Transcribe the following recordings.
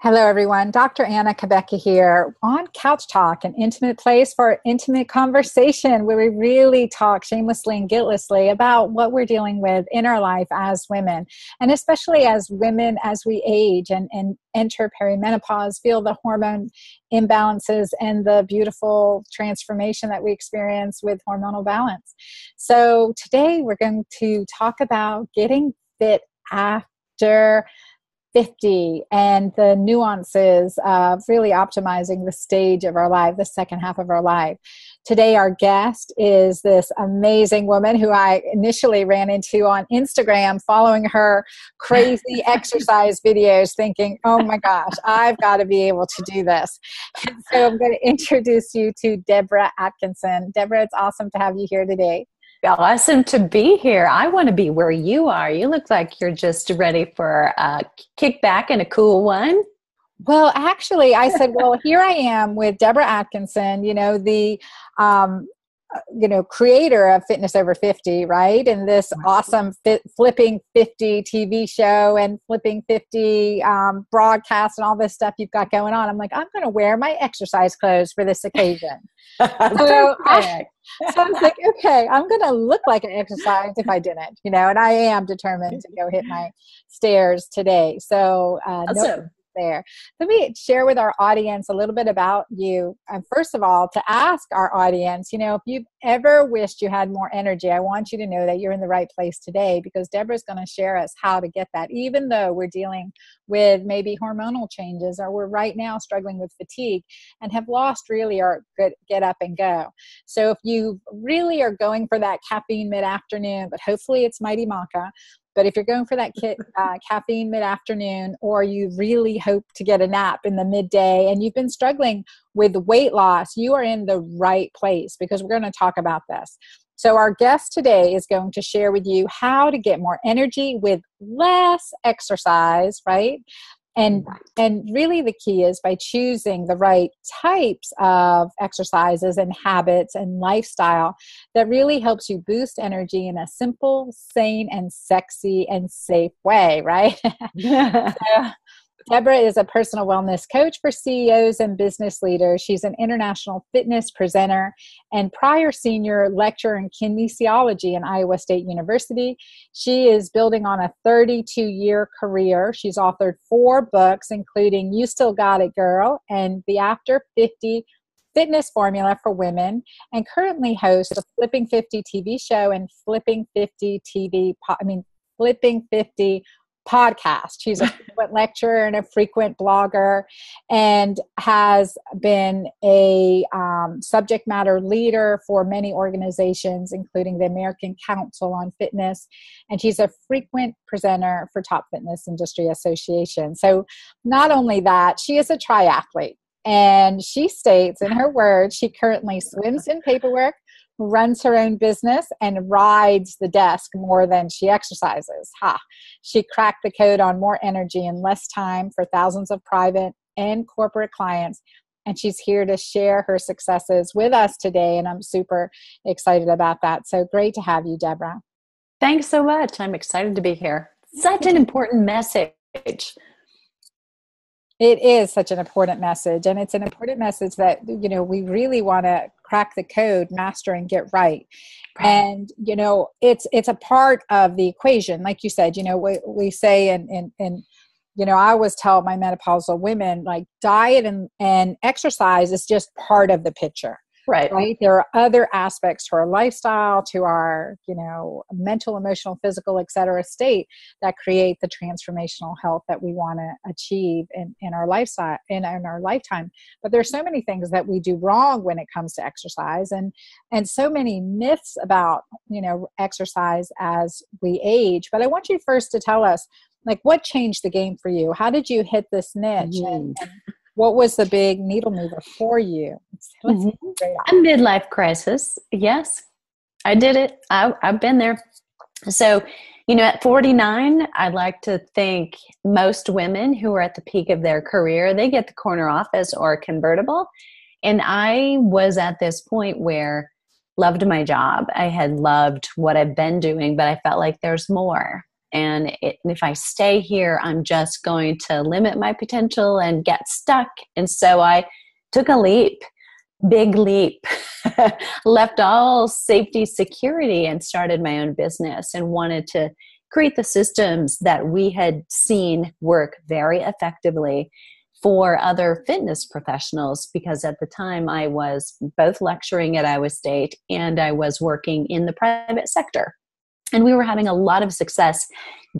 Hello, everyone. Dr. Anna Cabeca here on Couch Talk, an intimate place for intimate conversation where we really talk shamelessly and guiltlessly about what we're dealing with in our life as women, and especially as women as we age and, and enter perimenopause, feel the hormone imbalances and the beautiful transformation that we experience with hormonal balance. So, today we're going to talk about getting fit after 50 and the nuances of really optimizing the stage of our life, the second half of our life. Today, our guest is this amazing woman who I initially ran into on Instagram, following her crazy exercise videos, thinking, oh my gosh, I've got to be able to do this. And so I'm going to introduce you to Debra Atkinson. Debra, it's awesome to have you here today. Awesome to be here. I want to be where you are. You look like you're just ready for a kickback and a cool one. Well, actually, I said, well, here I am with Debra Atkinson, you know, the um, you know creator of fitness over 50 right? And this awesome fit, flipping 50 tv show and flipping 50 um, broadcast and all this stuff you've got going on. I'm like i'm going to wear my exercise clothes for this occasion. So, I, so i was like okay i'm going to look like an exercise if i didn't you know and i am determined to go hit my stairs today. So uh, awesome. no, there. Let me share with our audience a little bit about you. And first of all, to ask our audience, you know, if you've ever wished you had more energy, I want you to know that you're in the right place today because Debra's going to share us how to get that, even though we're dealing with maybe hormonal changes or we're right now struggling with fatigue and have lost really our good get up and go. So if you really are going for that caffeine mid afternoon, but hopefully it's Mighty Maca, but if you're going for that uh, caffeine mid afternoon, or you really hope to get a nap in the midday and you've been struggling with weight loss, you are in the right place because we're going to talk about this. So, our guest today is going to share with you how to get more energy with less exercise, right? And and really the key is by choosing the right types of exercises and habits and lifestyle that really helps you boost energy in a simple sane and sexy and safe way right? So, Debra is a personal wellness coach for CEOs and business leaders. She's an international fitness presenter and prior senior lecturer in kinesiology in Iowa State University. She is building on a 32 year career. She's authored four books, including You Still Got It Girl and The After 50 fitness formula for women and currently hosts the flipping 50 tv show and flipping 50 tv i mean flipping 50 podcast. She's a frequent lecturer and a frequent blogger and has been a um, subject matter leader for many organizations, including the American Council on Fitness. And she's a frequent presenter for Top Fitness Industry Association. So, not only that, she is a triathlete. And she states in her words, she currently swims in paperwork, runs her own business and rides the desk more than she exercises. Ha! She cracked the code on more energy and less time for thousands of private and corporate clients. And she's here to share her successes with us today. And I'm super excited about that. So great to have you, Debra. Thanks so much. I'm excited to be here. Such an important message. It is such an important message. And it's an important message that, you know, we really want to crack the code master and get right. right. and you know it's it's a part of the equation like you said you know we, we say and and and you know i always tell my menopausal women like diet and and exercise is just part of the picture right. right? There are other aspects to our lifestyle to our you know mental emotional physical etc state that create the transformational health that we want to achieve in, in our lifestyle in, in our lifetime. But there's so many things that we do wrong when it comes to exercise and and so many myths about you know exercise as we age. But i want you first to tell us like what changed the game for you? How did you hit this niche? Mm. and, and what was the big needle mover for you? Mm-hmm. A midlife crisis. Yes, I did it. I, I've been there. So, you know, at 49, I like to think most women who are at the peak of their career, they get the corner office or convertible. And I was at this point where loved my job. I had loved what I've been doing, but I felt like there's more. And, it, and if I stay here, I'm just going to limit my potential and get stuck. And so I took a leap, big leap, left all safety, security, and started my own business and wanted to create the systems that we had seen work very effectively for other fitness professionals because at the time I was both lecturing at Iowa State and I was working in the private sector. And we were having a lot of success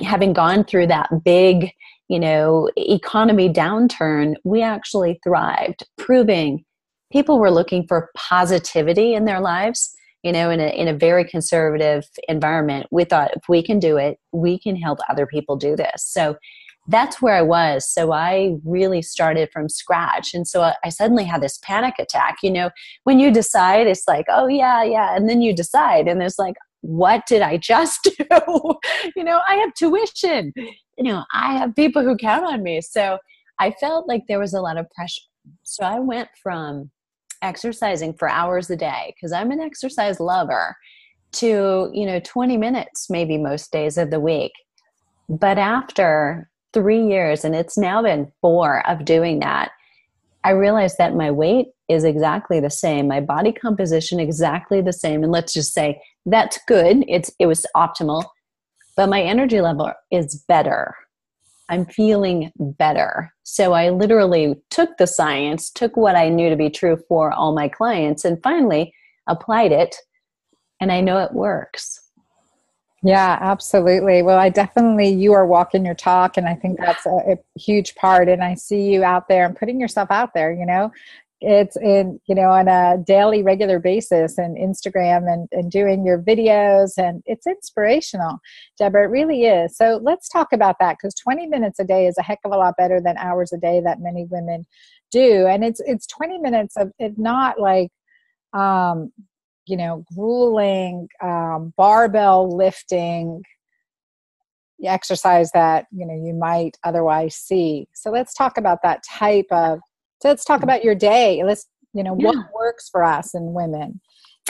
having gone through that big, you know, economy downturn. We actually thrived, proving people were looking for positivity in their lives you know in a, in a very conservative environment we thought if we can do it we can help other people do this so that's where I was. So I really started from scratch. And so I suddenly had this panic attack. You know, when you decide, it's like, oh, yeah, yeah. And then you decide, and it's like, what did I just do? you know, I have tuition. You know, I have people who count on me. So I felt like there was a lot of pressure. So I went from exercising for hours a day because I'm an exercise lover to, you know, 20 minutes maybe most days of the week. But after three years, and it's now been four of doing that, I realized that my weight is exactly the same, my body composition exactly the same, and let's just say that's good. It's it was optimal, but my energy level is better. I'm feeling better. So I literally took the science, took what I knew to be true for all my clients, and finally applied it, and I know it works. Yeah, absolutely. Well, I definitely, you are walking your talk, and I think that's a, a, huge part. And I see you out there and putting yourself out there, you know, it's in, you know, on a daily, regular basis and Instagram and, and doing your videos, and it's inspirational, Debra. It really is. So let's talk about that because 20 minutes a day is a heck of a lot better than hours a day that many women do. And it's, it's 20 minutes of it, not like, um, you know, grueling um, barbell lifting exercise that you know you might otherwise see. So let's talk about that type of. So let's talk about your day. Let's you know yeah. what works for us and women,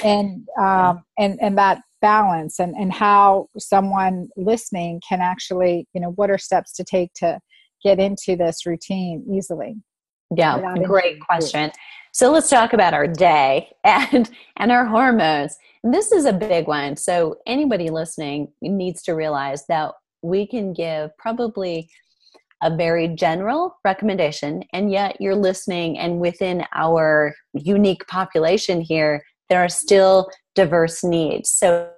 and um, and and that balance and and how someone listening can actually you know what are steps to take to get into this routine easily. Yeah, great question. So let's talk about our day and and our hormones. And this is a big one. So anybody listening needs to realize that we can give probably a very general recommendation and yet you're listening and within our unique population here there are still diverse needs. So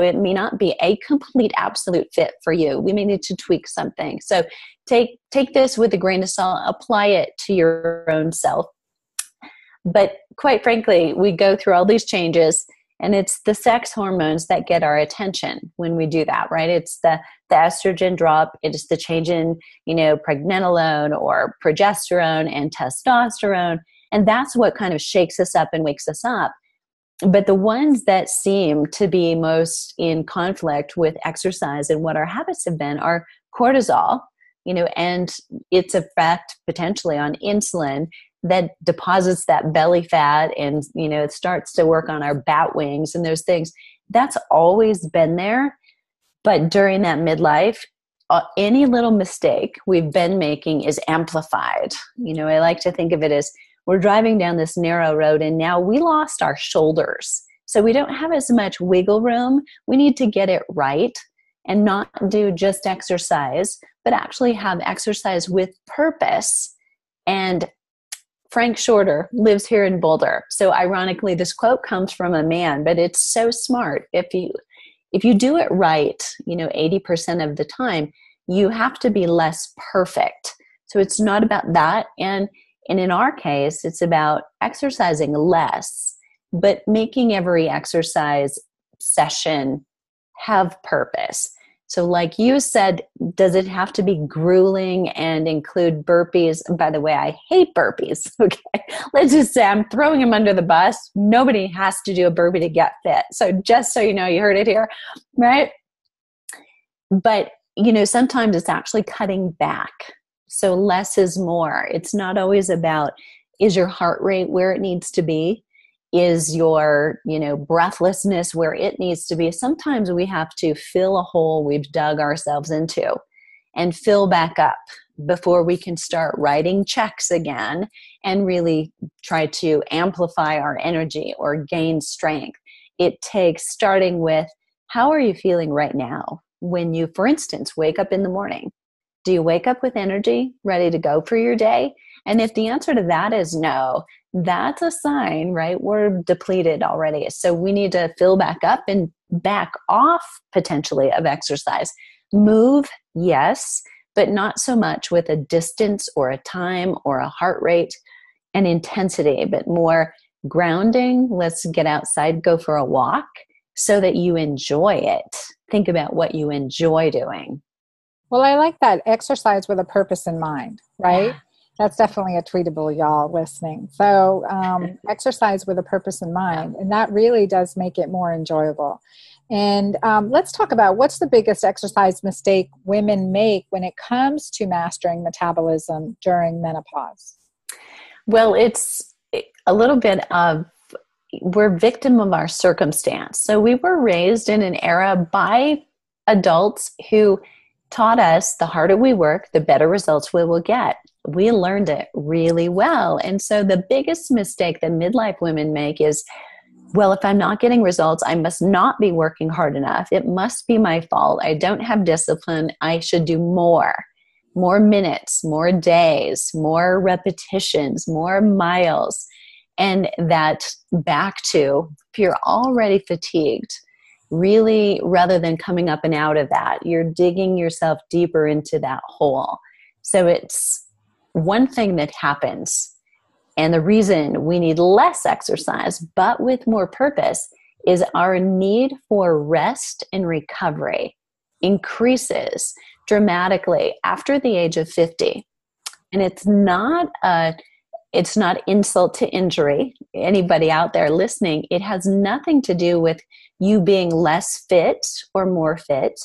it may not be a complete absolute fit for you. We may need to tweak something. So take take this with a grain of salt, apply it to your own self. But quite frankly, we go through all these changes and it's the sex hormones that get our attention when we do that right? It's the the estrogen drop. It's the change in you know pregnenolone or progesterone and testosterone. And that's what kind of shakes us up and wakes us up but the ones that seem to be most in conflict with exercise and what our habits have been are cortisol you know and its effect potentially on insulin that deposits that belly fat and you know it starts to work on our bat wings and those things. That's always been there. But during that midlife uh, any little mistake we've been making is amplified. You know i like to think of it as we're driving down this narrow road and now we lost our shoulders so we don't have as much wiggle room we need to get it right and not do just exercise but actually have exercise with purpose and Frank Shorter lives here in Boulder. So ironically this quote comes from a man, but it's so smart. If you if you do it right, you know, 80% of the time, you have to be less perfect. So it's not about that and and in our case, it's about exercising less, but making every exercise session have purpose. So, like you said, does it have to be grueling and include burpees? And by the way, I hate burpees. Okay. Let's just say I'm throwing them under the bus. Nobody has to do a burpee to get fit. So, just so you know, you heard it here, right? But, you know, sometimes it's actually cutting back. So, less is more. It's not always about is your heart rate where it needs to be? is your you know breathlessness where it needs to be sometimes we have to fill a hole we've dug ourselves into and fill back up before we can start writing checks again and really try to amplify our energy or gain strength it takes starting with how are you feeling right now when you for instance wake up in the morning do you wake up with energy ready to go for your day and if the answer to that is no that's a sign, right? We're depleted already. So we need to fill back up and back off potentially of exercise. Move, yes, but not so much with a distance or a time or a heart rate and intensity, but more grounding. Let's get outside, go for a walk so that you enjoy it. Think about what you enjoy doing. Well, I like that exercise with a purpose in mind, right? Yeah that's definitely a tweetable, y'all listening. So, um, exercise with a purpose in mind, and that really does make it more enjoyable. And um, let's talk about what's the biggest exercise mistake women make when it comes to mastering metabolism during menopause. Well, it's a little bit of we're victim of our circumstance. So we were raised in an era by adults who taught us the harder we work, the better results we will get we learned it really well. And so the biggest mistake that midlife women make is well, if I'm not getting results, I must not be working hard enough. It must be my fault. I don't have discipline. I should do more. More minutes, more days, more repetitions, more miles. And that back to if you're already fatigued, really, rather than coming up and out of that, you're digging yourself deeper into that hole. So it's one thing that happens, and the reason we need less exercise but with more purpose, is our need for rest and recovery increases dramatically after the age of 50. And it's not a it's not insult to injury. Anybody out there listening, it has nothing to do with you being less fit or more fit,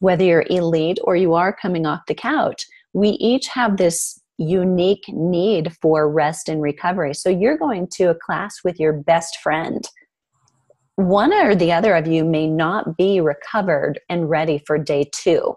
whether you're elite or you are coming off the couch. We each have this unique need for rest and recovery. So you're going to a class with your best friend. One or the other of you may not be recovered and ready for day two.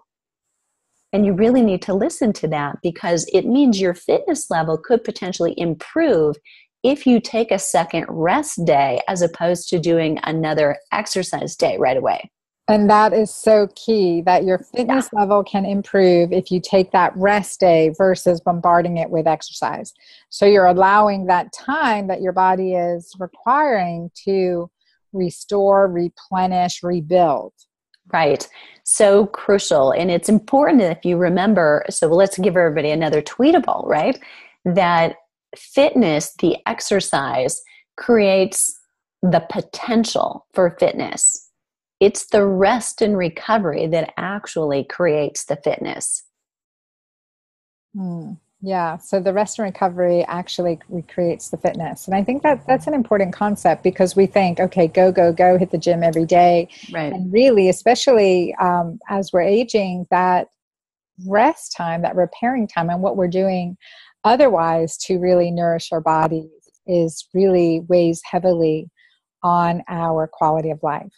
And you really need to listen to that because it means your fitness level could potentially improve if you take a second rest day as opposed to doing another exercise day right away. And that is so key that your fitness yeah. level can improve if you take that rest day versus bombarding it with exercise. So you're allowing that time that your body is requiring to restore, replenish, rebuild. Right. So crucial. And it's important if you remember. So let's give everybody another tweetable, right? That fitness, the exercise, creates the potential for fitness it's the rest and recovery that actually creates the fitness. Hmm. Yeah, so the rest and recovery actually recreates the fitness. And I think that that's an important concept because we think, okay, go, go, go, hit the gym every day. Right. And really, especially um, as we're aging, that rest time, that repairing time, and what we're doing otherwise to really nourish our bodies is really weighs heavily on our quality of life.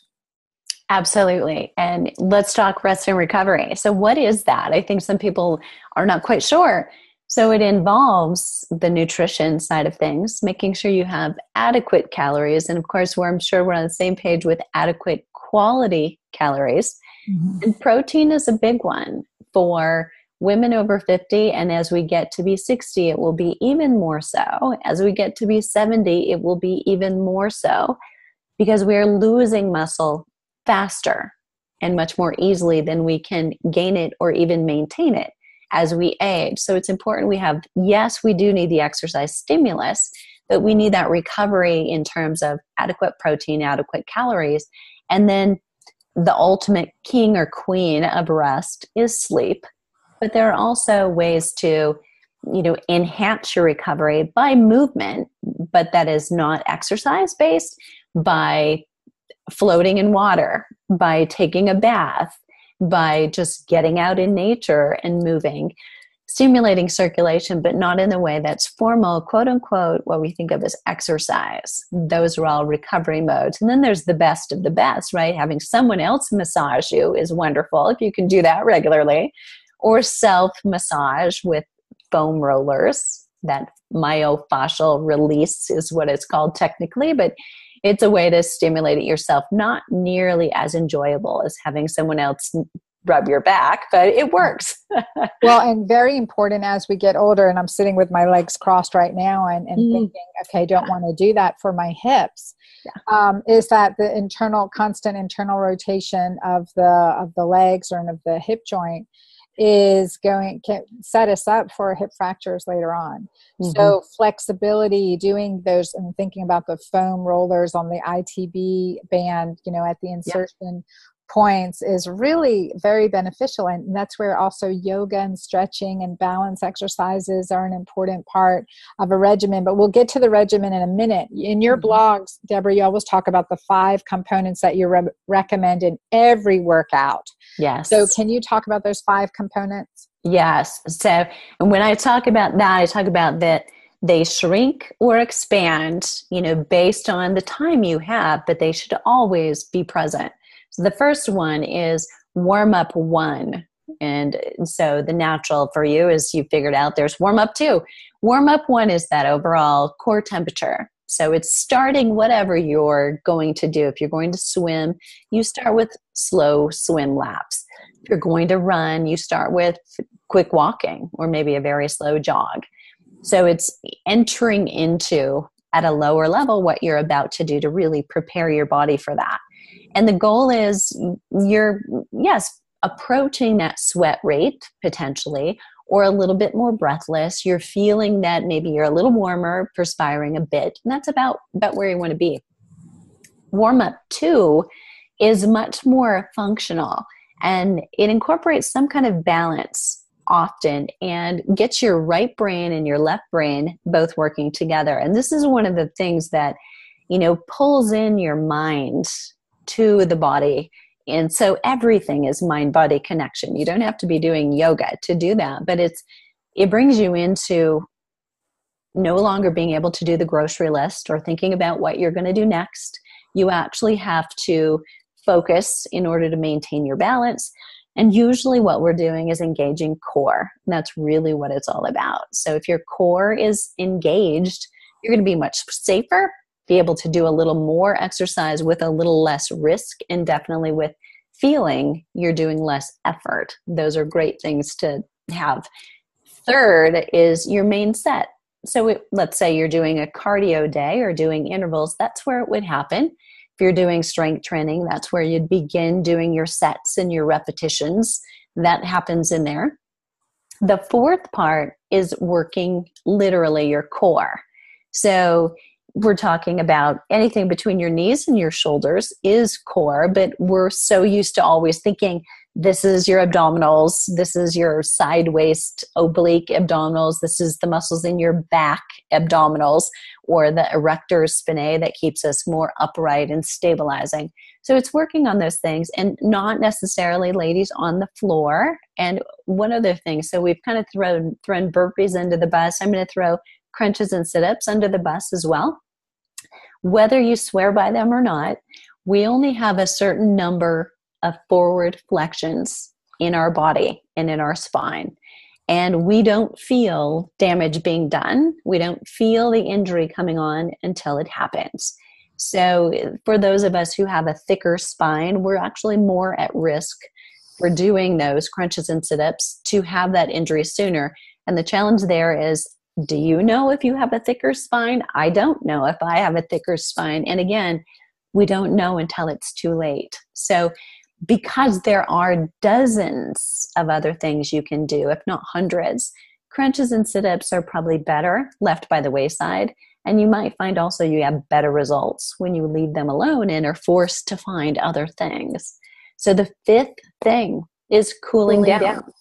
Absolutely. And let's talk rest and recovery. So, what is that? I think some people are not quite sure. So, it involves the nutrition side of things, making sure you have adequate calories. And of course, where I'm sure we're on the same page with adequate quality calories. Mm-hmm. And protein is a big one for women over 50. And as we get to be 60, it will be even more so. As we get to be 70, it will be even more so because we are losing muscle faster and much more easily than we can gain it or even maintain it as we age. So it's important we have, yes, we do need the exercise stimulus, but we need that recovery in terms of adequate protein, adequate calories. And then the ultimate king or queen of rest is sleep. But there are also ways to you know enhance your recovery by movement but that is not exercise based by floating in water, by taking a bath, by just getting out in nature and moving. stimulating circulation, but not in the way that's formal, quote unquote, what we think of as exercise. Those are all recovery modes. And then there's the best of the best, right? Having someone else massage you is wonderful if you can do that regularly, or self massage with foam rollers. That myofascial release is what it's called technically, but it's a way to stimulate it yourself, not nearly as enjoyable as having someone else rub your back, but it works. well, and very important as we get older, and I'm sitting with my legs crossed right now and, and mm. thinking, okay, don't want to do that for my hips. Yeah. Um, is that the internal, constant internal rotation of the of the legs or of the hip joint is going can set us up for hip fractures later on. Mm-hmm. So flexibility, doing those and thinking about the foam rollers on the ITB band, you know, at the insertion points is really very beneficial and that's where also yoga and stretching and balance exercises are an important part of a regimen but we'll get to the regimen in a minute. In your mm-hmm. blogs debra you always talk about the five components that you re- recommend in every workout. Yes. so can you talk about those five components? Yes. So when i talk about that i talk about that they shrink or expand you know based on the time you have but they should always be present so the first one is warm up one. And so the natural for you is you figured out there's warm up two. Warm up one is that overall core temperature. So it's starting whatever you're going to do. If you're going to swim, you start with slow swim laps. If you're going to run, you start with quick walking or maybe a very slow jog. So it's entering into at a lower level what you're about to do to really prepare your body for that. And the goal is you're, yes, approaching that sweat rate potentially, or a little bit more breathless. You're feeling that maybe you're a little warmer, perspiring a bit, and that's about, about where you want to be. Warm up two is much more functional and it incorporates some kind of balance often and gets your right brain and your left brain both working together. And this is one of the things that, you know, pulls in your mind to the body. And so everything is mind body connection. You don't have to be doing yoga to do that, but it's it brings you into no longer being able to do the grocery list or thinking about what you're going to do next. You actually have to focus in order to maintain your balance. And usually, what we're doing is engaging core. that's really what it's all about. So, if your core is engaged, you're going to be much safer be able to do a little more exercise with a little less risk and definitely with feeling you're doing less effort. Those are great things to have. Third is your main set. So it, let's say you're doing a cardio day or doing intervals, that's where it would happen. If you're doing strength training, that's where you'd begin doing your sets and your repetitions. That happens in there. The fourth part is working literally your core. So we're talking about anything between your knees and your shoulders is core, but we're so used to always thinking this is your abdominals, this is your side waist oblique abdominals, this is the muscles in your back abdominals, or the erector spinae that keeps us more upright and stabilizing. So it's working on those things and not necessarily ladies on the floor. And one other thing, so we've kind of thrown thrown burpees into the bus. I'm going to throw crunches and sit-ups under the bus as well whether you swear by them or not, we only have a certain number of forward flexions in our body and in our spine. And we don't feel damage being done. We don't feel the injury coming on until it happens. So, for those of us who have a thicker spine, we're actually more at risk for doing those crunches and sit ups to have that injury sooner. And the challenge there is do you know if you have a thicker spine? I don't know if I have a thicker spine. And again, we don't know until it's too late. So, because there are dozens of other things you can do, if not hundreds, crunches and sit ups are probably better left by the wayside. And you might find also you have better results when you leave them alone and are forced to find other things. So, the fifth thing is cooling, cooling down. down.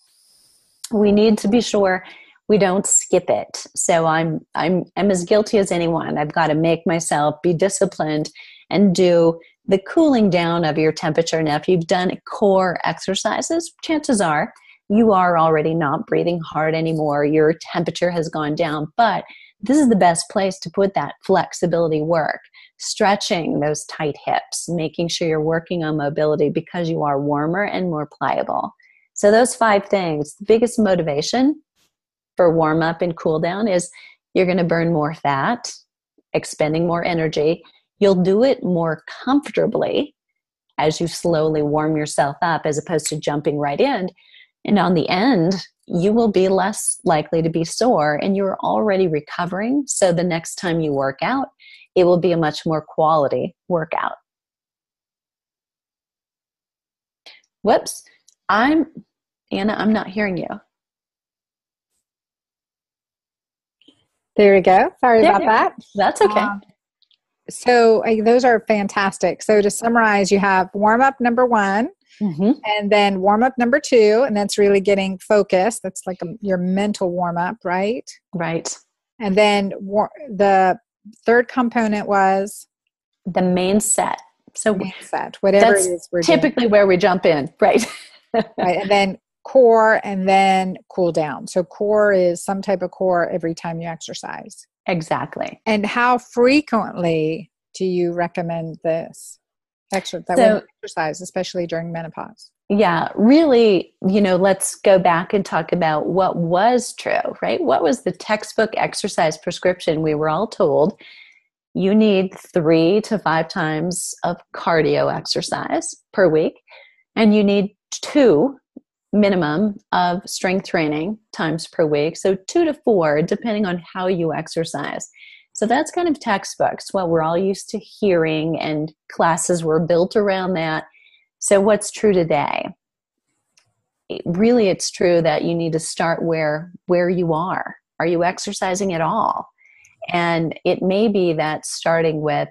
We need to be sure we don't skip it so i'm i'm i'm as guilty as anyone i've got to make myself be disciplined and do the cooling down of your temperature now if you've done core exercises chances are you are already not breathing hard anymore, your temperature has gone down, but this is the best place to put that flexibility work. Stretching those tight hips, making sure you're working on mobility because you are warmer and more pliable. So, those five things, the biggest motivation for warm up and cool down is you're going to burn more fat, expending more energy. You'll do it more comfortably as you slowly warm yourself up as opposed to jumping right in. And on the end, you will be less likely to be sore and you're already recovering. So the next time you work out, it will be a much more quality workout. Whoops. I'm, Anna, I'm not hearing you. There we go. Sorry yeah, about yeah. that. That's okay. Um, so uh, those are fantastic. So to summarize, you have warm up number one, mm-hmm. and then warm up number two, and that's really getting focused. That's like a, your mental warm up, right? Right. And then war- the third component was the main set. So main set, whatever it is, we're typically doing. where we jump in, right? right, and then core, and then cool down. So core is some type of core every time you exercise. Exactly. And how frequently do you recommend this exercise, so, exercise, especially during menopause? Yeah, really, you know, let's go back and talk about what was true, right? What was the textbook exercise prescription? We were all told you need three to five times of cardio exercise per week, and you need two minimum of strength training times per week. So two to four, depending on how you exercise. So that's kind of textbooks, what we're all used to hearing, and classes were built around that. So, what's true today? Really, it's true that you need to start where where you are. Are you exercising at all? And it may be that starting with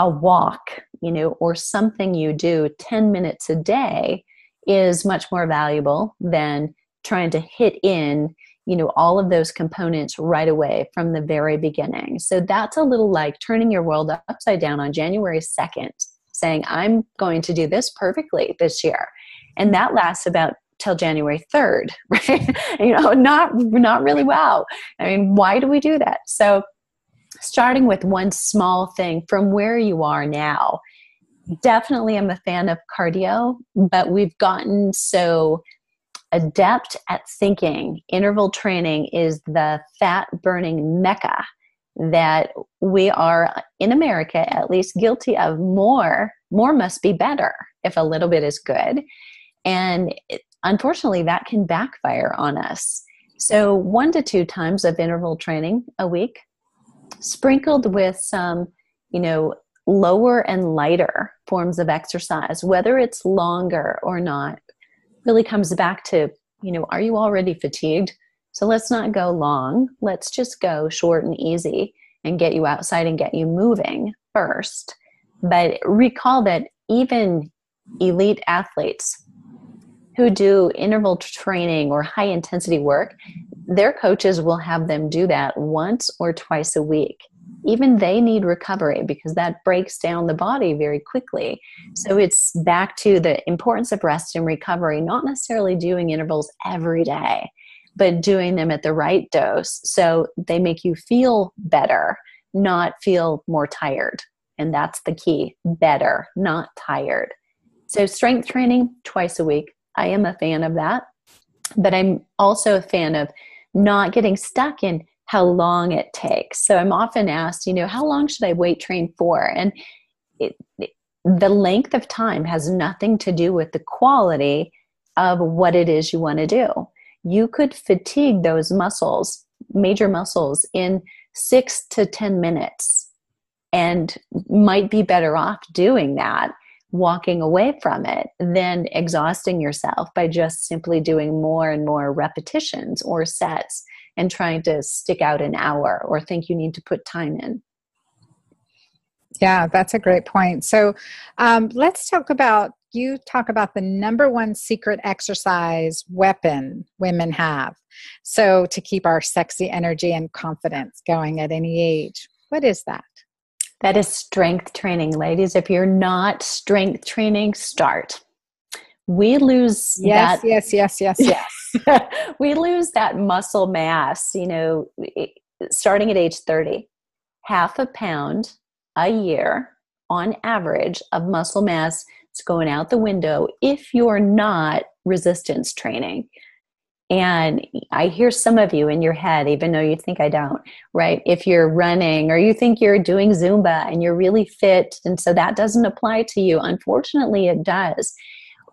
a walk, you know, or something you do 10 minutes a day is much more valuable than trying to hit in you know all of those components right away from the very beginning. So that's a little like turning your world upside down on january 2nd saying i'm going to do this perfectly this year. And that lasts about till january 3rd right? You know not not really well i mean why do we do that? So starting with one small thing from where you are now definitely am a fan of cardio, but we've gotten so adept at thinking. Interval training is the fat burning mecca that we are in America at least guilty of more. More must be better if a little bit is good. And unfortunately that can backfire on us. So one to two times of interval training a week sprinkled with some you know lower and lighter forms of exercise, whether it's longer or not, really comes back to, you know, are you already fatigued? So let's not go long. Let's just go short and easy and get you outside and get you moving first. But recall that even elite athletes who do interval training or high intensity work, their coaches will have them do that once or twice a week even they need recovery because that breaks down the body very quickly. So mm-hmm. it's back to the importance of rest and recovery, not necessarily doing intervals every day, but doing them at the right dose so they make you feel better, not feel more tired. And that's the key better, not tired. So, strength training twice a week. I am a fan of that. But I'm also a fan of not getting stuck in how long it takes. So I'm often asked, you know, how long should I weight train for? And it, it, the length of time has nothing to do with the quality of what it is you want to do. You could fatigue those muscles, major muscles, in six to 10 minutes and might be better off doing that walking away from it than exhausting yourself by just simply doing more and more repetitions or sets and trying to stick out an hour or think you need to put time in. Yeah, that's a great point. So um, let's talk about you talk about the number one secret exercise weapon women have. So to keep our sexy energy and confidence going at any age. What is that? That is strength training, ladies. If you're not strength training, start. we lose yes, that, yes, yes, yes, yes. we lose that muscle mass, you know, starting at age 30, half a pound a year on average of muscle mass is going out the window if you're not resistance training. And I hear some of you in your head, even though you think I don't, right? If you're running or you think you're doing Zumba and you're really fit, and so that doesn't apply to you. Unfortunately, it does.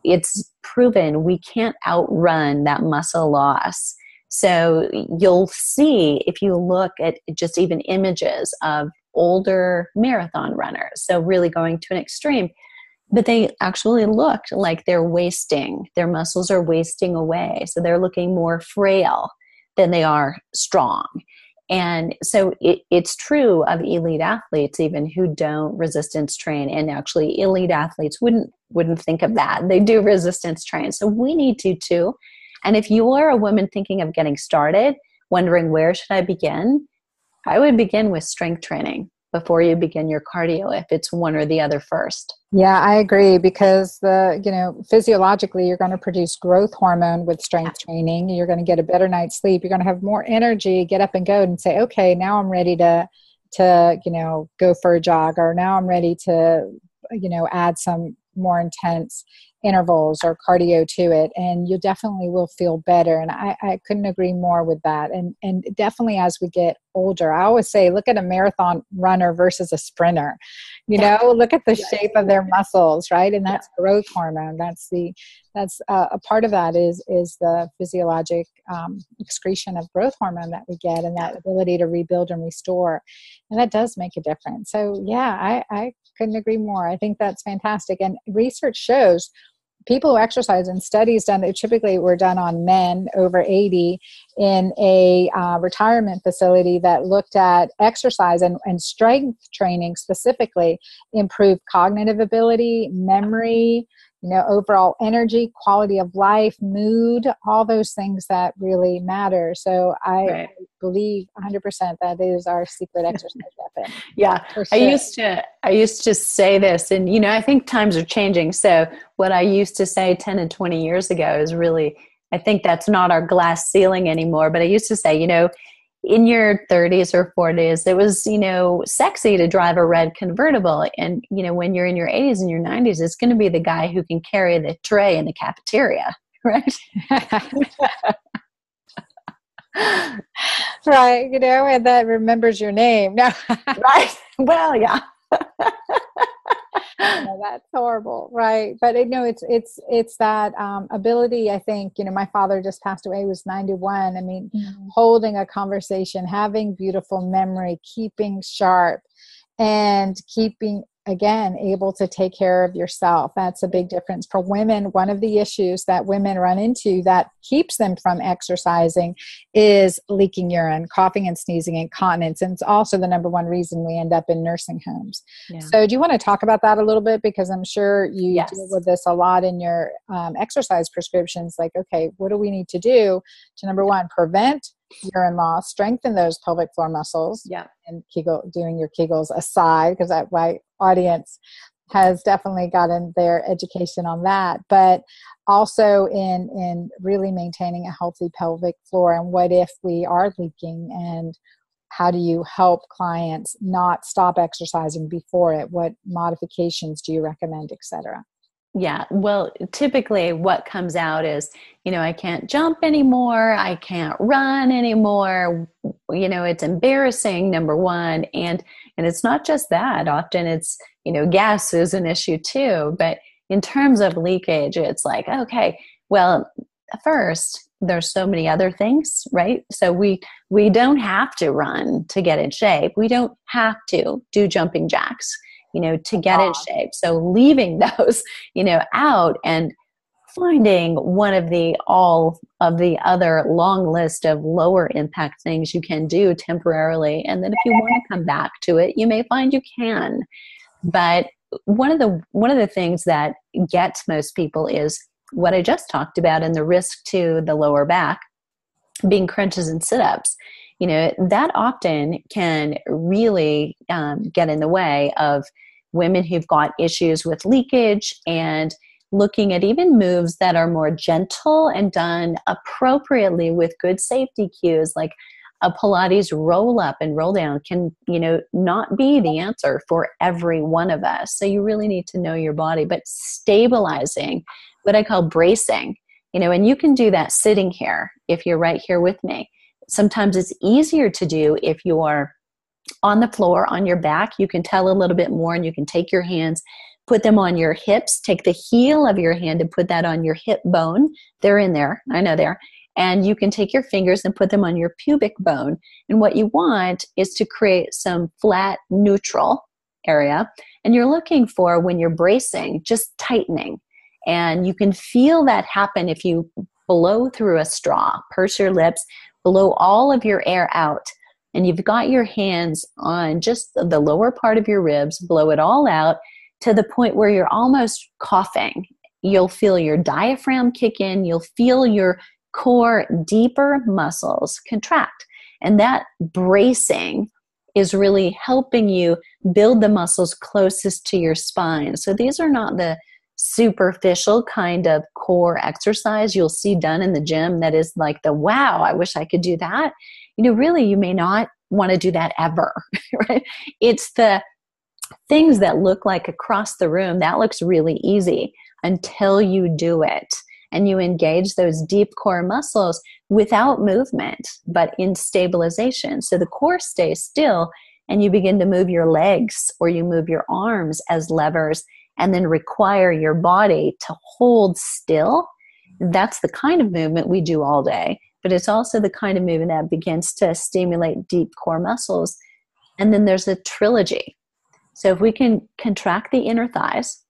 It's proven we can't outrun that muscle loss. So you'll see if you look at just even images of older marathon runners, so really going to an extreme, but they actually look like they're wasting. Their muscles are wasting away. So they're looking more frail than they are strong. And so it, it's true of elite athletes, even who don't resistance train. And actually, elite athletes wouldn't wouldn't think of that. They do resistance train. So we need to too. And if you are a woman thinking of getting started, wondering where should I begin, I would begin with strength training before you begin your cardio if it's one or the other first. Yeah, I agree because the, you know, physiologically you're going to produce growth hormone with strength training. You're going to get a better night's sleep. You're going to have more energy, get up and go and say, "Okay, now I'm ready to to, you know, go for a jog or now I'm ready to, you know, add some more intense intervals or cardio to it and you definitely will feel better and I, I couldn't agree more with that and and definitely as we get older i always say look at a marathon runner versus a sprinter you know? Look at the shape of their muscles right? And that's growth hormone that's the that's uh, a part of that is is the physiologic um, excretion of growth hormone that we get and that ability to rebuild and restore and that does make a difference. So yeah i i couldn't agree more. I think that's fantastic and research shows people who exercise and studies done that typically were done on men over 80 in a uh, retirement facility that looked at exercise and, and strength training specifically improved cognitive ability memory you know overall energy quality of life mood all those things that really matter so i right. believe 100% that is our secret exercise weapon yeah sure. i used to i used to say this and you know i think times are changing so what i used to say 10 and 20 years ago is really i think that's not our glass ceiling anymore but i used to say you know in your 30s or 40s it was you know sexy to drive a red convertible. And you know when you're in your 80s and your 90s it's going to be the guy who can carry the tray in the cafeteria right? Right you know and that remembers your name. No. Right. Well yeah that's horrible right but you know it's it's it's that um, ability i think you know my father just passed away he was 91 i mean mm-hmm. holding a conversation having beautiful memory keeping sharp and keeping again able to take care of yourself that's a big difference for women one of the issues that women run into that keeps them from exercising is leaking urine coughing and sneezing incontinence and it's also the number one reason we end up in nursing homes yeah. so do you want to talk about that a little bit because i'm sure you yes. deal with this a lot in your um, exercise prescriptions like okay what do we need to do to number one prevent urine loss, strengthen those pelvic floor muscles. Yeah. And Kegel, doing your Kegels aside, because that my audience has definitely gotten their education on that. But also in in really maintaining a healthy pelvic floor and what if we are leaking and how do you help clients not stop exercising before it what modifications do you recommend etc yeah. Well, typically what comes out is, you know, I can't jump anymore. I can't run anymore. You know, it's embarrassing, number one. And, and it's not just that. Often it's, you know, gas is an issue too. But in terms of leakage, it's like, okay, well, first, there's so many other things right so we we don't have to run to get in shape we don't have to do jumping jacks you know, to get in shape. So leaving those, you know, out and finding one of the all of the other long list of lower impact things you can do temporarily. And then if you want to come back to it you may find you can. But one of the one of the things that gets most people is what i just talked about and the risk to the lower back being crunches and sit-ups you know that often can really um, get in the way of women who've got issues with leakage and looking at even moves that are more gentle and done appropriately with good safety cues like a pilates roll up and roll down can you know not be the answer for every one of us. So you really need to know your body but stabilizing what i call bracing you know and you can do that sitting here if you're right here with me sometimes it's easier to do if you're on the floor on your back. You can tell a little bit more and you can take your hands put them on your hips take the heel of your hand and put that on your hip bone. They're in there. I know they're. And you can take your fingers and put them on your pubic bone. And what you want is to create some flat neutral area. And you're looking for when you're bracing just tightening. And you can feel that happen if you blow through a straw purse your lips blow all of your air out and you've got your hands on just the lower part of your ribs, blow it all out to the point where you're almost coughing. You'll feel your diaphragm kick in, you'll feel your core deeper muscles contract. And that bracing is really helping you build the muscles closest to your spine. So these are not the superficial kind of core exercise you'll see done in the gym that is like the wow, I wish I could do that. You know, really, you may not want to do that ever, right? It's the things that look like across the room that looks really easy until you do it and you engage those deep core muscles without movement but in stabilization so the core stays still and you begin to move your legs or you move your arms as levers and then require your body to hold still, that's the kind of movement we do all day. But it's also the kind of movement that begins to stimulate deep core muscles. And then there's a trilogy. So if we can contract the inner thighs,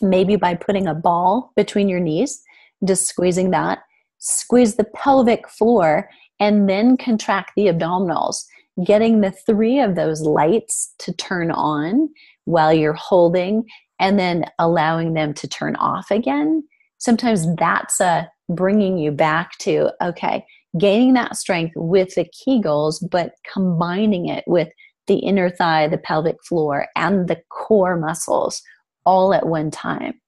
maybe by putting a ball between your knees, just squeezing that, squeeze the pelvic floor, and then contract the abdominals, getting the three of those lights to turn on while you're holding and then allowing them to turn off again. Sometimes that's a bringing you back to okay gaining that strength with the kegels but combining it with the inner thigh the pelvic floor and the core muscles all at one time.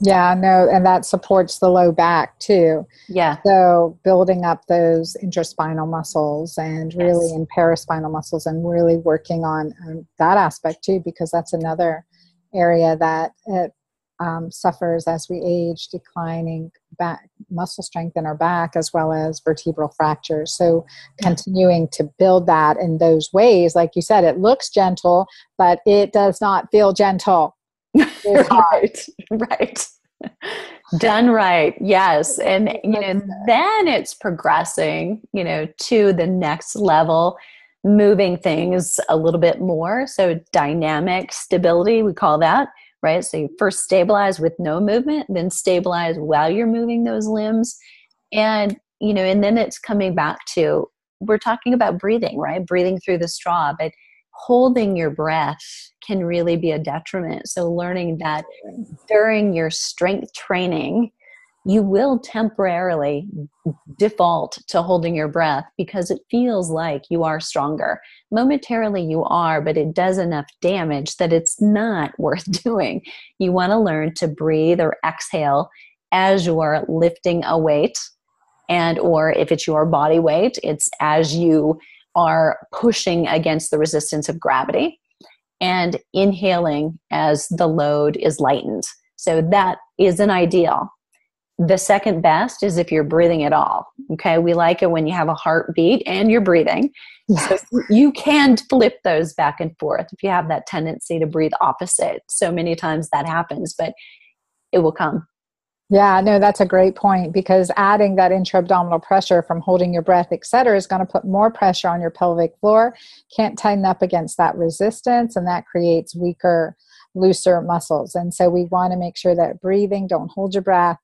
Yeah no and that supports the low back too. Yeah. So building up those interspinal muscles and really yes. in paraspinal muscles and really working on um, that aspect too because that's another area that it um, suffers as we age, declining back muscle strength in our back as well as vertebral fractures. So continuing to build that in those ways, like you said, it looks gentle, but it does not feel gentle. right, right. Done right, yes, and you know then it's progressing, you know, to the next level moving things a little bit more. So, dynamic stability, we call that, right? So, you first stabilize with no movement, then stabilize while you're moving those limbs. And, you know, and then it's coming back to we're talking about breathing, right? Breathing through the straw, but holding your breath can really be a detriment. So, learning that during your strength training, you will temporarily default to holding your breath because it feels like you are stronger. Momentarily, you are, but it does enough damage that it's not worth doing. You want to learn to breathe or exhale as you're lifting a weight and or if it's your body weight it's as you are pushing against the resistance of gravity and inhaling as the load is lightened so that is an ideal the second best is if you're breathing at all. Okay. We like it when you have a heartbeat and you're breathing. Yes. So you can flip those back and forth if you have that tendency to breathe opposite. So many times that happens, but it will come. Yeah, no, that's a great point because adding that intra-abdominal pressure from holding your breath, et cetera, is going to put more pressure on your pelvic floor. Can't tighten up against that resistance, and that creates weaker, looser muscles. And so we want to make sure that breathing, don't hold your breath,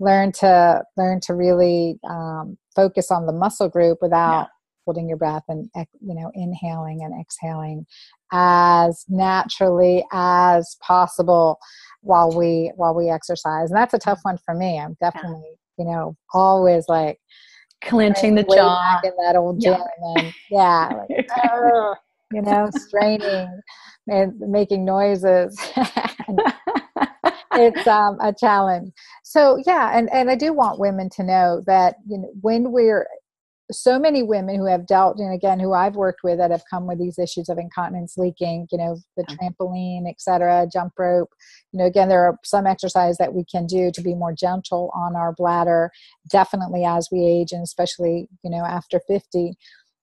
learn to learn to really um, focus on the muscle group without yeah. holding your breath and you know inhaling and exhaling as naturally as possible while we while we exercise and that's a tough one for me i'm definitely yeah. you know always like clenching the jaw in that old gym yeah. and yeah like, you know straining and making noises it's um, a challenge. So yeah, and and I do want women to know that you know when we're so many women who have dealt and again who i've worked with that have come with these issues of incontinence leaking you know the trampoline etc jump rope. You know again there are some exercises that we can do to be more gentle on our bladder definitely as we age and especially you know after 50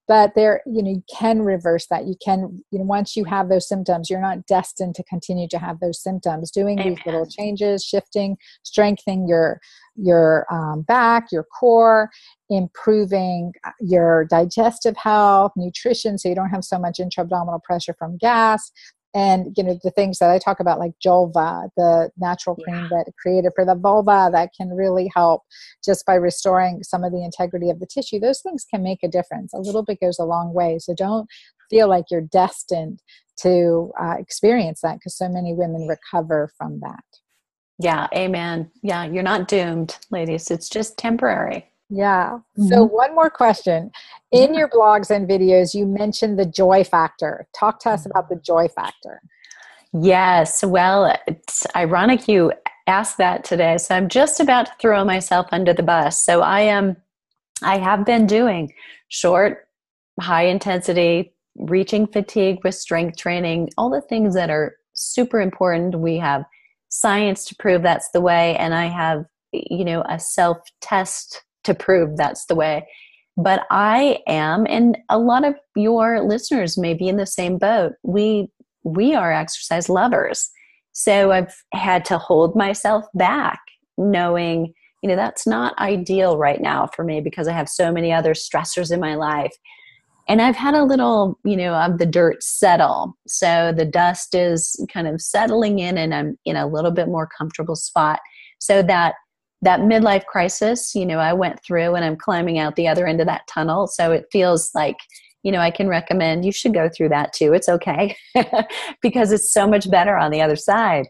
but there you know you can reverse that you can you know once you have those symptoms you're not destined to continue to have those symptoms doing Amen. these little changes shifting strengthening your your um, back your core improving uh, your digestive health nutrition so you don't have so much intra-abdominal pressure from gas and you know the things that i talk about like Julva the natural cream yeah. that created for the vulva that can really help just by restoring some of the integrity of the tissue those things can make a difference. A little bit goes a long way. So don't feel like you're destined to uh, experience that because so many women recover from that. Yeah amen. Yeah you're not doomed ladies. It's just temporary yeah. Mm-hmm. So, one more question. In your blogs and videos, you mentioned the joy factor. Talk to us about the joy factor. Yes. Well, it's ironic you asked that today. So, I'm just about to throw myself under the bus. So, I am, I have been doing short, high intensity, reaching fatigue with strength training, all the things that are super important. We have science to prove that's the way. And I have, you know, a self test to prove that's the way. But I am, and a lot of your listeners may be in the same boat. We we are exercise lovers. So I've had to hold myself back, knowing, you know, that's not ideal right now for me because I have so many other stressors in my life. And I've had a little, you know, of the dirt settle. So the dust is kind of settling in and I'm in a little bit more comfortable spot. So that that midlife crisis, you know, I went through and I'm climbing out the other end of that tunnel. So it feels like, you know, I can recommend you should go through that too. It's okay because it's so much better on the other side.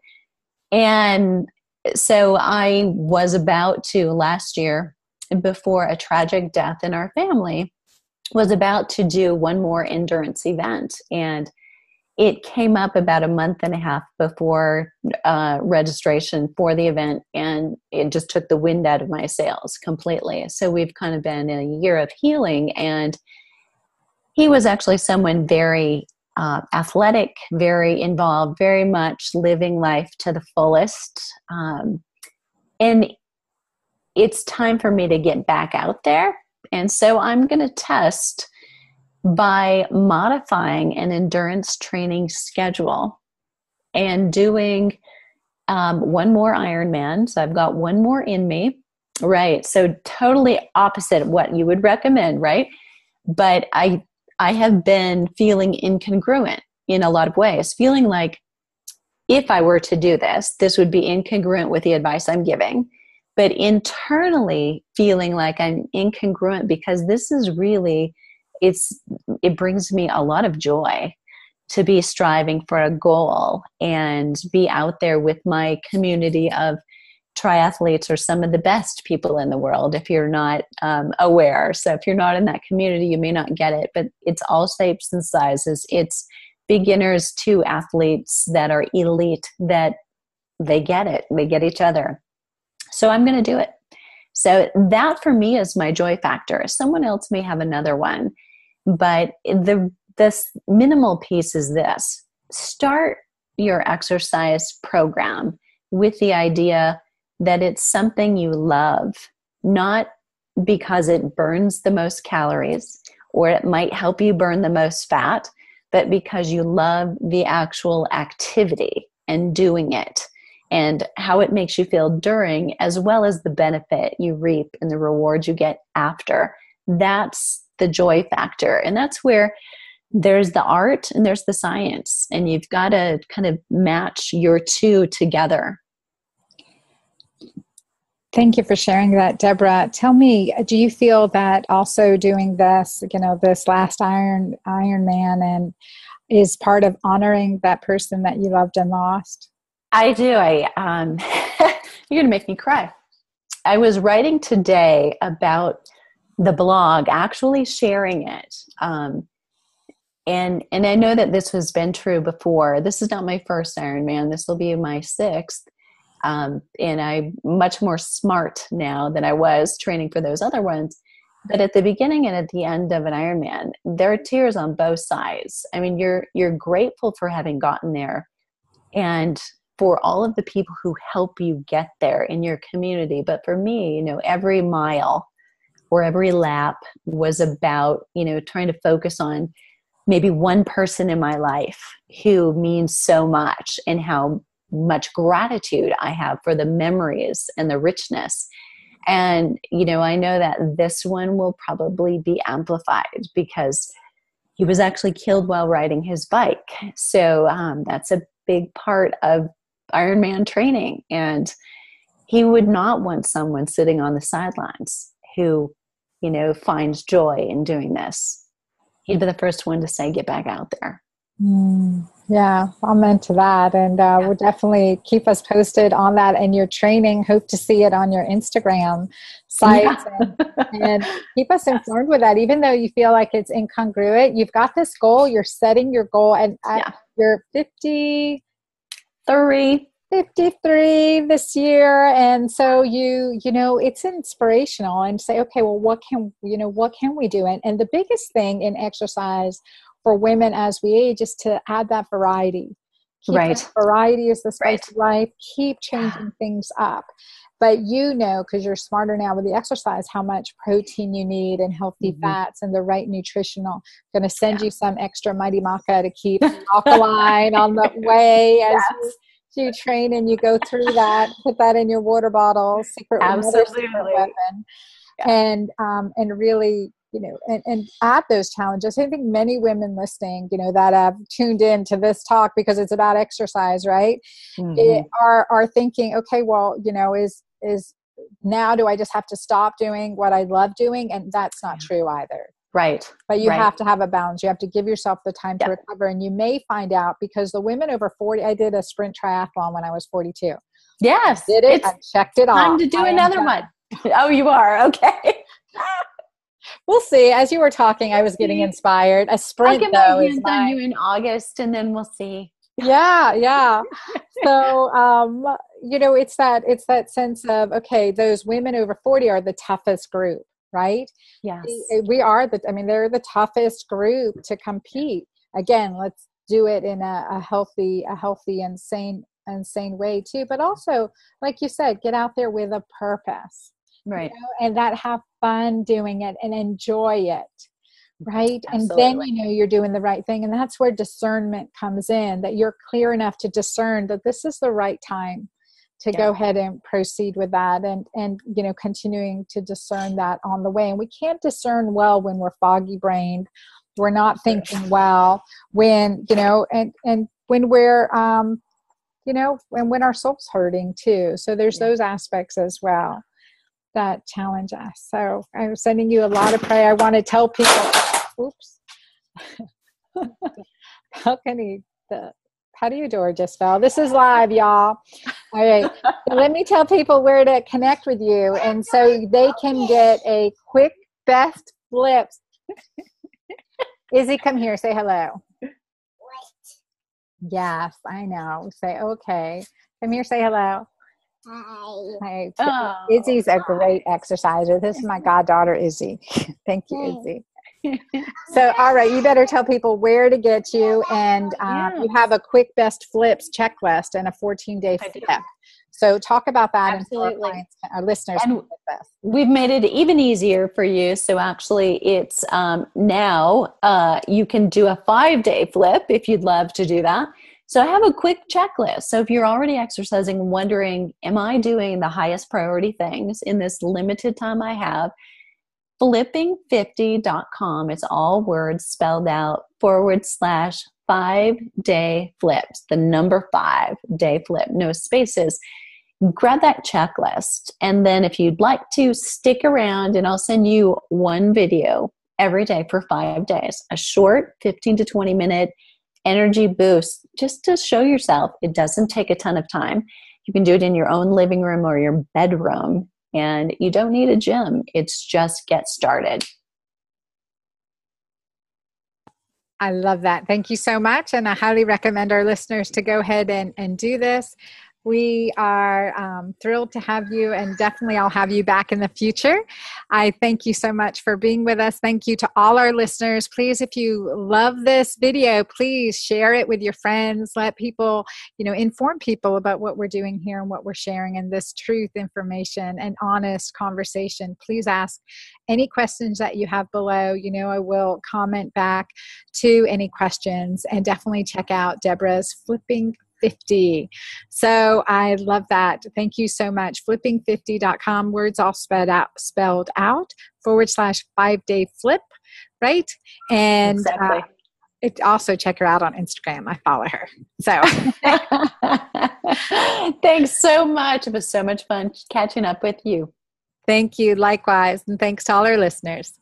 And so I was about to last year, before a tragic death in our family, was about to do one more endurance event. And it came up about a month and a half before uh, registration for the event and it just took the wind out of my sails completely. So we've kind of been a year of healing and he was actually someone very uh, athletic very involved very much living life to the fullest. Um, and it's time for me to get back out there and so i'm going to test by modifying an endurance training schedule and doing um, one more Ironman. So I've got one more in me. Right. So totally opposite what you would recommend, right? But I I have been feeling incongruent in a lot of ways, feeling like if I were to do this, this would be incongruent with the advice I'm giving. But internally feeling like I'm incongruent because this is really it's it brings me a lot of joy to be striving for a goal and be out there with my community of triathletes or some of the best people in the world if you're not um, aware. So if you're not in that community you may not get it but it's all shapes and sizes. It's beginners to athletes that are elite that they get it. They get each other. So i'm going to do it. So that for me is my joy factor. Someone else may have another one but the this minimal piece is this start your exercise program with the idea that it's something you love, not because it burns the most calories or it might help you burn the most fat, but because you love the actual activity and doing it and how it makes you feel during, as well as the benefit you reap and the rewards you get after. That's the joy factor. And that's where there's the art and there's the science. And you've got to kind of match your two together. Thank you for sharing that, Debra. Tell me, do you feel that also doing this, you know, this last Iron Iron Man and is part of honoring that person that you loved and lost? I do. I um you're gonna make me cry. I was writing today about the blog, actually sharing it. Um, and and I know that this has been true before. This is not my first Ironman. This will be my sixth. Um, and I'm much more smart now than I was training for those other ones. But at the beginning and at the end of an Ironman, there are tears on both sides. I mean, you're you're grateful for having gotten there, and for all of the people who help you get there in your community. But for me, you know, every mile or every lap was about you know trying to focus on maybe one person in my life who means so much and how much gratitude I have for the memories and the richness. And, you know, I know that this one will probably be amplified because he was actually killed while riding his bike. So um, that's a big part of Ironman training. And he would not want someone sitting on the sidelines who, you know, finds joy in doing this. He'd be the first one to say, get back out there. Mm, yeah, I'm to that. And uh, yeah. we'll definitely keep us posted on that and your training. Hope to see it on your Instagram site yeah. and, and, keep us informed with that. Even though you feel like it's incongruent, you've got this goal, you're setting your goal, and yeah. you're 53. 53 this year and so you you know it's inspirational and say okay well what can you know what can we do and, and the biggest thing in exercise for women as we age is to add that variety. Keep right. Variety is the spice right. of life. Keep changing things up. But you know, because you're smarter now with the exercise, how much protein you need and healthy mm-hmm. fats and the right nutritional. Going to send yeah. you some extra mighty maca to keep alkaline on the way as yes. You, train and you go through that. Put that in your water bottle. Secret, Absolutely. Secret weapon. Yeah. And um, and really you know, and, and at those challenges, I think many women listening, you know, that have tuned in to this talk because it's about exercise, right? Mm-hmm. It, are are thinking, okay, well, you know, is is now do I just have to stop doing what I love doing? And that's not yeah. true either. Right. But you right. have to have a balance. You have to give yourself the time to recover. And you may find out because the women over 40, I did a sprint triathlon when I was 42. Yes. I did it. I checked it off. Time to do I another one. Oh, you are? Okay. we'll see. As you were talking, I was getting inspired. A sprint, I'll get though, my hands my... on you in August, and then we'll see. Yeah, yeah. so, um, you know, it's that it's that sense of okay, those women over forty are the toughest group, right? Yes, we, we are the. I mean, they're the toughest group to compete. Again, let's do it in a, a healthy, a healthy and sane and sane way too. But also, like you said, get out there with a purpose right you know, and that have fun doing it and enjoy it right Absolutely. and then you know you're doing the right thing and that's where discernment comes in that you're clear enough to discern that this is the right time to yeah. go ahead and proceed with that and and you know continuing to discern that on the way and we can't discern well when we're foggy brained we're not thinking well when you know and and when we're um you know and when our soul's hurting too so there's yeah. those aspects as well that challenge us. So I'm sending you a lot of prayer. I want to tell people, oops, balcony, the patio door just fell. This is live, y'all. All right. So let me tell people where to connect with you. And so they can get a quick best flips. Izzy, come here. Say hello. What? Yes, I know. Say okay. Come here. Say hello. Hi. Oh. Izzy's a great exerciser. This is my goddaughter, Izzy. Thank you, Izzy. So, all right, you better tell people where to get you. And um, yeah. you have a quick best flips checklist and a 14 day flip. So, talk about that Absolutely. and our, clients, our listeners. And we've made it even easier for you. So, actually, it's um, now uh, you can do a five day flip if you'd love to do that. So I have a quick checklist. So if you're already exercising, wondering, am I doing the highest priority things in this limited time I have? Flipping50.com, it's all words spelled out forward slash five day flips, the number five day flip, no spaces. Grab that checklist. And then if you'd like to stick around, and I'll send you one video every day for five days, a short 15 to 20 minute energy boost just to show yourself it doesn't take a ton of time. You can do it in your own living room or your bedroom, and you don't need a gym. It's just get started. I love that. Thank you so much. And I highly recommend our listeners to go ahead and, and do this. We are um, thrilled to have you, and definitely I'll have you back in the future. I thank you so much for being with us. Thank you to all our listeners. Please, if you love this video, please share it with your friends. Let people, you know, inform people about what we're doing here and what we're sharing and this truth information and honest conversation. Please ask any questions that you have below. You know, I will comment back to any questions and definitely check out Debra's Flipping 50. So I love that. Thank you so much. Flipping50.com, words all spelled out, spelled out forward slash five day flip, right? And uh, exactly. uh, it, also check her out on Instagram. I follow her. So thanks so much. It was so much fun catching up with you. Thank you. Likewise. And thanks to all our listeners.